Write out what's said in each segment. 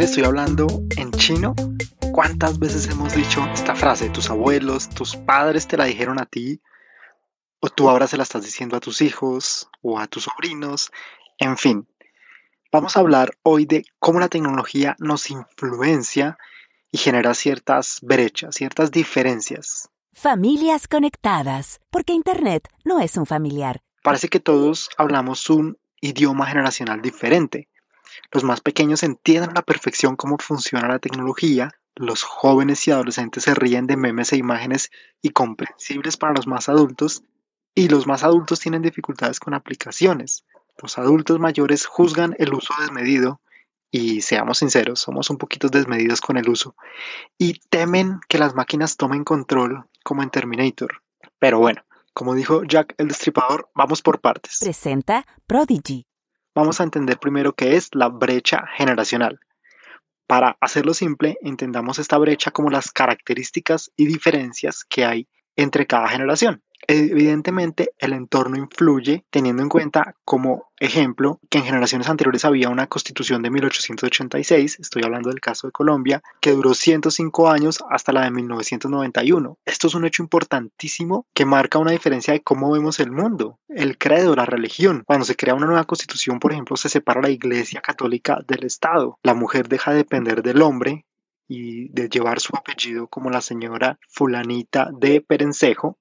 que le estoy hablando en chino? ¿Cuántas veces hemos dicho esta frase? Tus abuelos, tus padres te la dijeron a ti, o tú ahora se la estás diciendo a tus hijos o a tus sobrinos, en fin. Vamos a hablar hoy de cómo la tecnología nos influencia y genera ciertas brechas, ciertas diferencias. Familias conectadas, porque Internet no es un familiar. Parece que todos hablamos un idioma generacional diferente. Los más pequeños entienden a la perfección cómo funciona la tecnología, los jóvenes y adolescentes se ríen de memes e imágenes incomprensibles para los más adultos, y los más adultos tienen dificultades con aplicaciones. Los adultos mayores juzgan el uso desmedido y seamos sinceros, somos un poquito desmedidos con el uso y temen que las máquinas tomen control como en Terminator. Pero bueno, como dijo Jack el Destripador, vamos por partes. Presenta Prodigy. Vamos a entender primero qué es la brecha generacional. Para hacerlo simple, entendamos esta brecha como las características y diferencias que hay entre cada generación. Evidentemente, el entorno influye, teniendo en cuenta como ejemplo que en generaciones anteriores había una constitución de 1886, estoy hablando del caso de Colombia, que duró 105 años hasta la de 1991. Esto es un hecho importantísimo que marca una diferencia de cómo vemos el mundo, el credo, la religión. Cuando se crea una nueva constitución, por ejemplo, se separa la Iglesia Católica del Estado. La mujer deja de depender del hombre y de llevar su apellido como la señora fulanita de Perencejo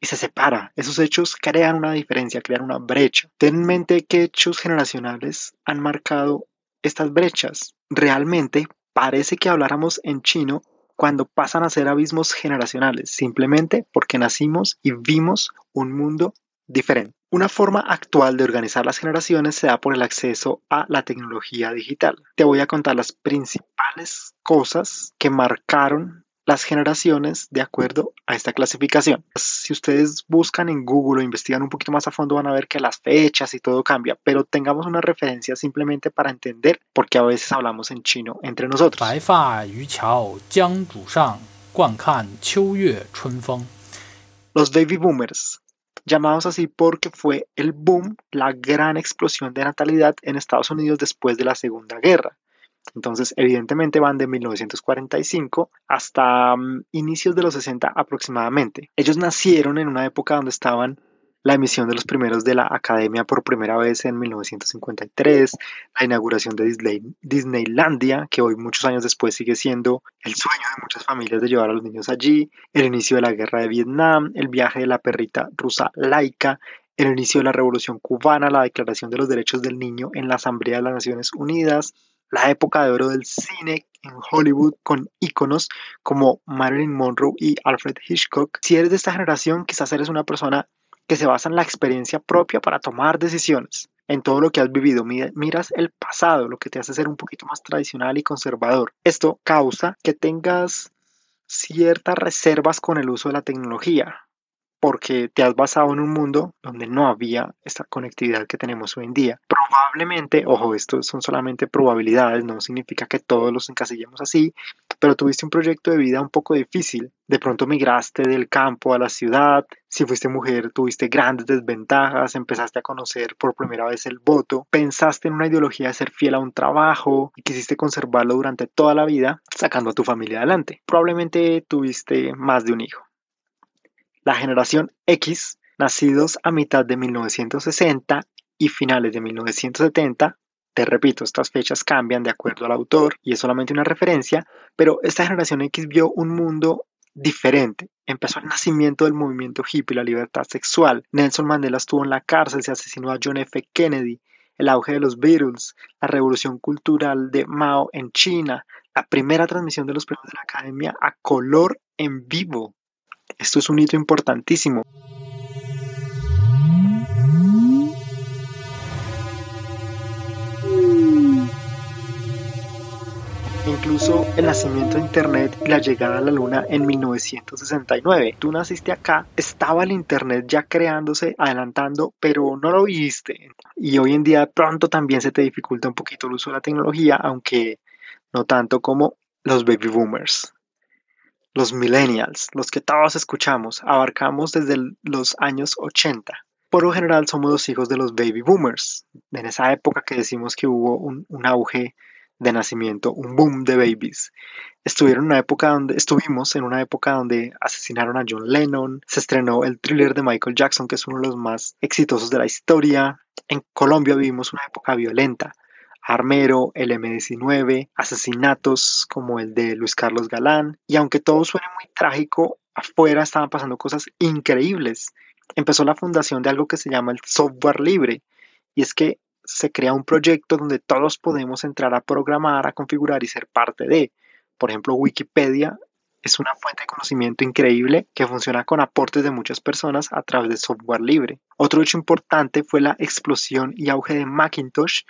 y se separa. Esos hechos crean una diferencia, crean una brecha. Ten en mente qué hechos generacionales han marcado estas brechas. Realmente parece que habláramos en chino cuando pasan a ser abismos generacionales, simplemente porque nacimos y vimos un mundo diferente. Una forma actual de organizar las generaciones se da por el acceso a la tecnología digital. Te voy a contar las principales cosas que marcaron las generaciones de acuerdo a esta clasificación. Si ustedes buscan en Google o investigan un poquito más a fondo van a ver que las fechas y todo cambia, pero tengamos una referencia simplemente para entender porque a veces hablamos en chino entre nosotros. Los baby boomers, llamados así porque fue el boom, la gran explosión de natalidad en Estados Unidos después de la Segunda Guerra. Entonces, evidentemente van de 1945 hasta mm, inicios de los 60 aproximadamente. Ellos nacieron en una época donde estaban la emisión de los primeros de la Academia por primera vez en 1953, la inauguración de Disneylandia, que hoy muchos años después sigue siendo el sueño de muchas familias de llevar a los niños allí, el inicio de la guerra de Vietnam, el viaje de la perrita rusa laica, el inicio de la revolución cubana, la declaración de los derechos del niño en la Asamblea de las Naciones Unidas, la época de oro del cine en Hollywood con íconos como Marilyn Monroe y Alfred Hitchcock. Si eres de esta generación, quizás eres una persona que se basa en la experiencia propia para tomar decisiones, en todo lo que has vivido. Miras el pasado, lo que te hace ser un poquito más tradicional y conservador. Esto causa que tengas ciertas reservas con el uso de la tecnología porque te has basado en un mundo donde no había esta conectividad que tenemos hoy en día. Probablemente, ojo, esto son solamente probabilidades, no significa que todos los encasillemos así, pero tuviste un proyecto de vida un poco difícil. De pronto migraste del campo a la ciudad, si fuiste mujer tuviste grandes desventajas, empezaste a conocer por primera vez el voto, pensaste en una ideología de ser fiel a un trabajo y quisiste conservarlo durante toda la vida, sacando a tu familia adelante. Probablemente tuviste más de un hijo la generación X, nacidos a mitad de 1960 y finales de 1970, te repito, estas fechas cambian de acuerdo al autor y es solamente una referencia, pero esta generación X vio un mundo diferente. Empezó el nacimiento del movimiento hippie, la libertad sexual. Nelson Mandela estuvo en la cárcel, se asesinó a John F. Kennedy, el auge de los Beatles, la revolución cultural de Mao en China, la primera transmisión de los premios de la Academia a color en vivo, esto es un hito importantísimo. Incluso el nacimiento de Internet y la llegada a la Luna en 1969. Tú naciste acá, estaba el Internet ya creándose, adelantando, pero no lo viste. Y hoy en día pronto también se te dificulta un poquito el uso de la tecnología, aunque no tanto como los baby boomers los millennials, los que todos escuchamos, abarcamos desde los años 80. Por lo general somos los hijos de los baby boomers, en esa época que decimos que hubo un, auge de nacimiento, un boom de babies. Estuvieron una época donde, estuvimos en una época donde asesinaron a John Lennon, se estrenó el thriller de Michael Jackson, que es uno de los más exitosos de la historia. En Colombia vivimos una época violenta. Armero, el M19, asesinatos como el de Luis Carlos Galán. Y aunque todo suene muy trágico, afuera estaban pasando cosas increíbles. Empezó la fundación de algo que se llama el software libre. Y es que se crea un proyecto donde todos podemos entrar a programar, a configurar y ser parte de. Por ejemplo, Wikipedia es una fuente de conocimiento increíble que funciona con aportes de muchas personas a través de software libre. Otro hecho importante fue la explosión y auge de Macintosh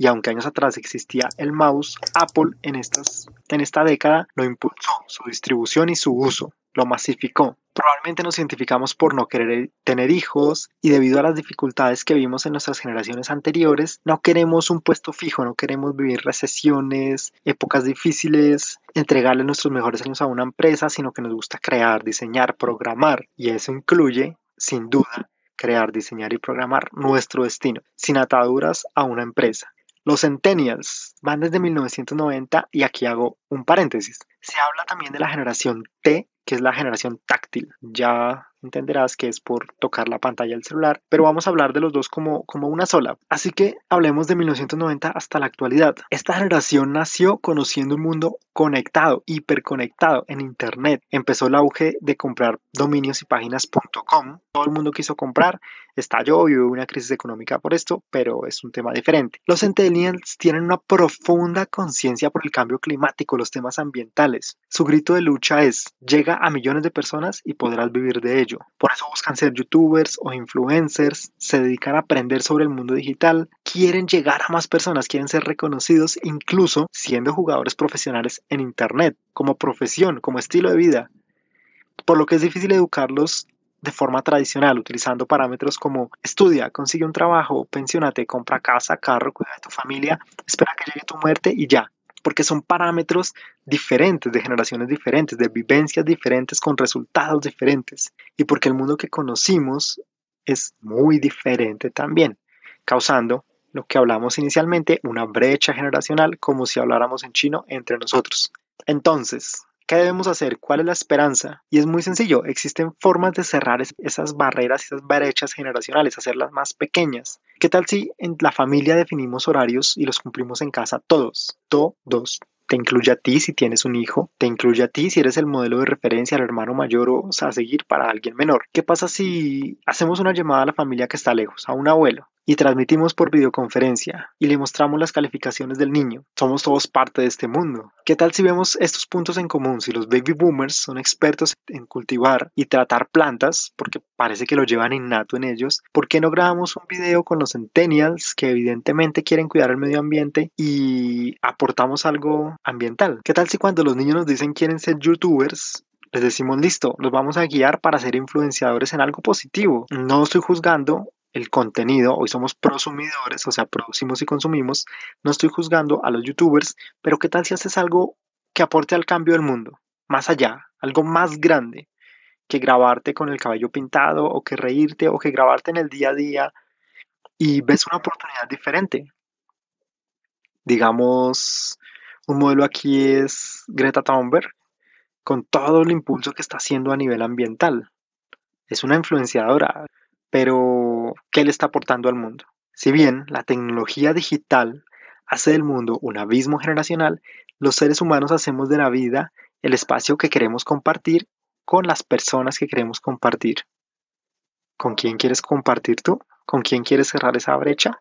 y aunque años atrás existía el mouse, Apple en, esta década lo impulsó, su distribución y su uso lo masificó. Probablemente nos identificamos por no querer tener hijos y debido a las dificultades que vimos en nuestras generaciones anteriores, no queremos un puesto fijo, no queremos vivir recesiones, épocas difíciles, entregarle nuestros mejores años a una empresa, sino que nos gusta crear, diseñar, programar y eso incluye, sin duda, crear, diseñar y programar nuestro destino, sin ataduras a una empresa. Los Centennials van desde 1990 y aquí hago un paréntesis. Se habla también de la generación T, que es la generación táctil. Ya entenderás que es por tocar la pantalla del celular, pero vamos a hablar de los dos como, como una sola. Así que hablemos de 1990 hasta la actualidad. Esta generación nació conociendo un mundo conectado, hiperconectado en Internet. Empezó el auge de comprar dominios y páginas.com. Todo el mundo quiso comprar, estalló y hubo una crisis económica por esto, pero es un tema diferente. Los centennials tienen una profunda conciencia por el cambio climático, los temas ambientales. Su grito de lucha es, llega a millones de personas y podrás vivir de ello por eso buscan ser youtubers o influencers, se dedican a aprender sobre el mundo digital, quieren llegar a más personas, quieren ser reconocidos, incluso siendo jugadores profesionales en Internet, como profesión, como estilo de vida. Por lo que es difícil educarlos de forma tradicional, utilizando parámetros como estudia, consigue un trabajo, pensionate, compra casa, carro, cuida de tu familia, espera que llegue tu muerte y ya porque son parámetros diferentes, de generaciones diferentes, de vivencias diferentes, con resultados diferentes, y porque el mundo que conocimos es muy diferente también, causando lo que hablamos inicialmente, una brecha generacional, como si habláramos en chino entre nosotros. Entonces, ¿Qué debemos hacer? ¿Cuál es la esperanza? Y es muy sencillo, existen formas de cerrar esas barreras, esas brechas generacionales, hacerlas más pequeñas. ¿Qué tal si en la familia definimos horarios y los cumplimos en casa todos? Todos te incluye a ti si tienes un hijo, te incluye a ti si eres el modelo de referencia al hermano mayor o, a seguir para alguien menor. ¿Qué pasa si hacemos una llamada a la familia que está lejos, a un abuelo? Y transmitimos por videoconferencia y le mostramos las calificaciones del niño. Somos todos parte de este mundo. ¿Qué tal si vemos estos puntos en común? Si los baby boomers son expertos en cultivar y tratar plantas, porque parece que lo llevan innato en ellos, ¿por qué no grabamos un video con los centennials que evidentemente quieren cuidar el medio ambiente y aportamos algo ambiental? ¿Qué tal si cuando los niños nos dicen quieren ser youtubers, les decimos listo, los vamos a guiar para ser influenciadores en algo positivo. No estoy juzgando el contenido, hoy somos prosumidores, o sea, producimos y consumimos, no estoy juzgando a los youtubers, pero ¿qué tal si haces algo que aporte al cambio del mundo? Más allá, algo más grande que grabarte con el cabello pintado o que reírte o que grabarte en el día a día y ves una oportunidad diferente. Digamos, un modelo aquí es Greta Thunberg, con todo el impulso que está haciendo a nivel ambiental. Es una influenciadora, pero, ¿qué le está aportando al mundo? Si bien la tecnología digital hace del mundo un abismo generacional, los seres humanos hacemos de la vida el espacio que queremos compartir con las personas que queremos compartir. ¿Con quién quieres compartir tú? ¿Con quién quieres cerrar esa brecha?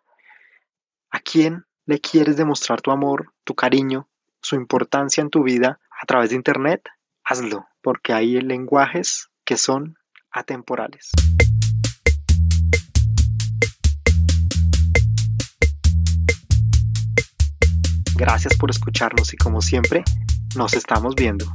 ¿A quién le quieres demostrar tu amor, tu cariño, su importancia en tu vida a través de Internet? Hazlo, porque hay lenguajes que son atemporales. Gracias por escucharnos y como siempre, nos estamos viendo.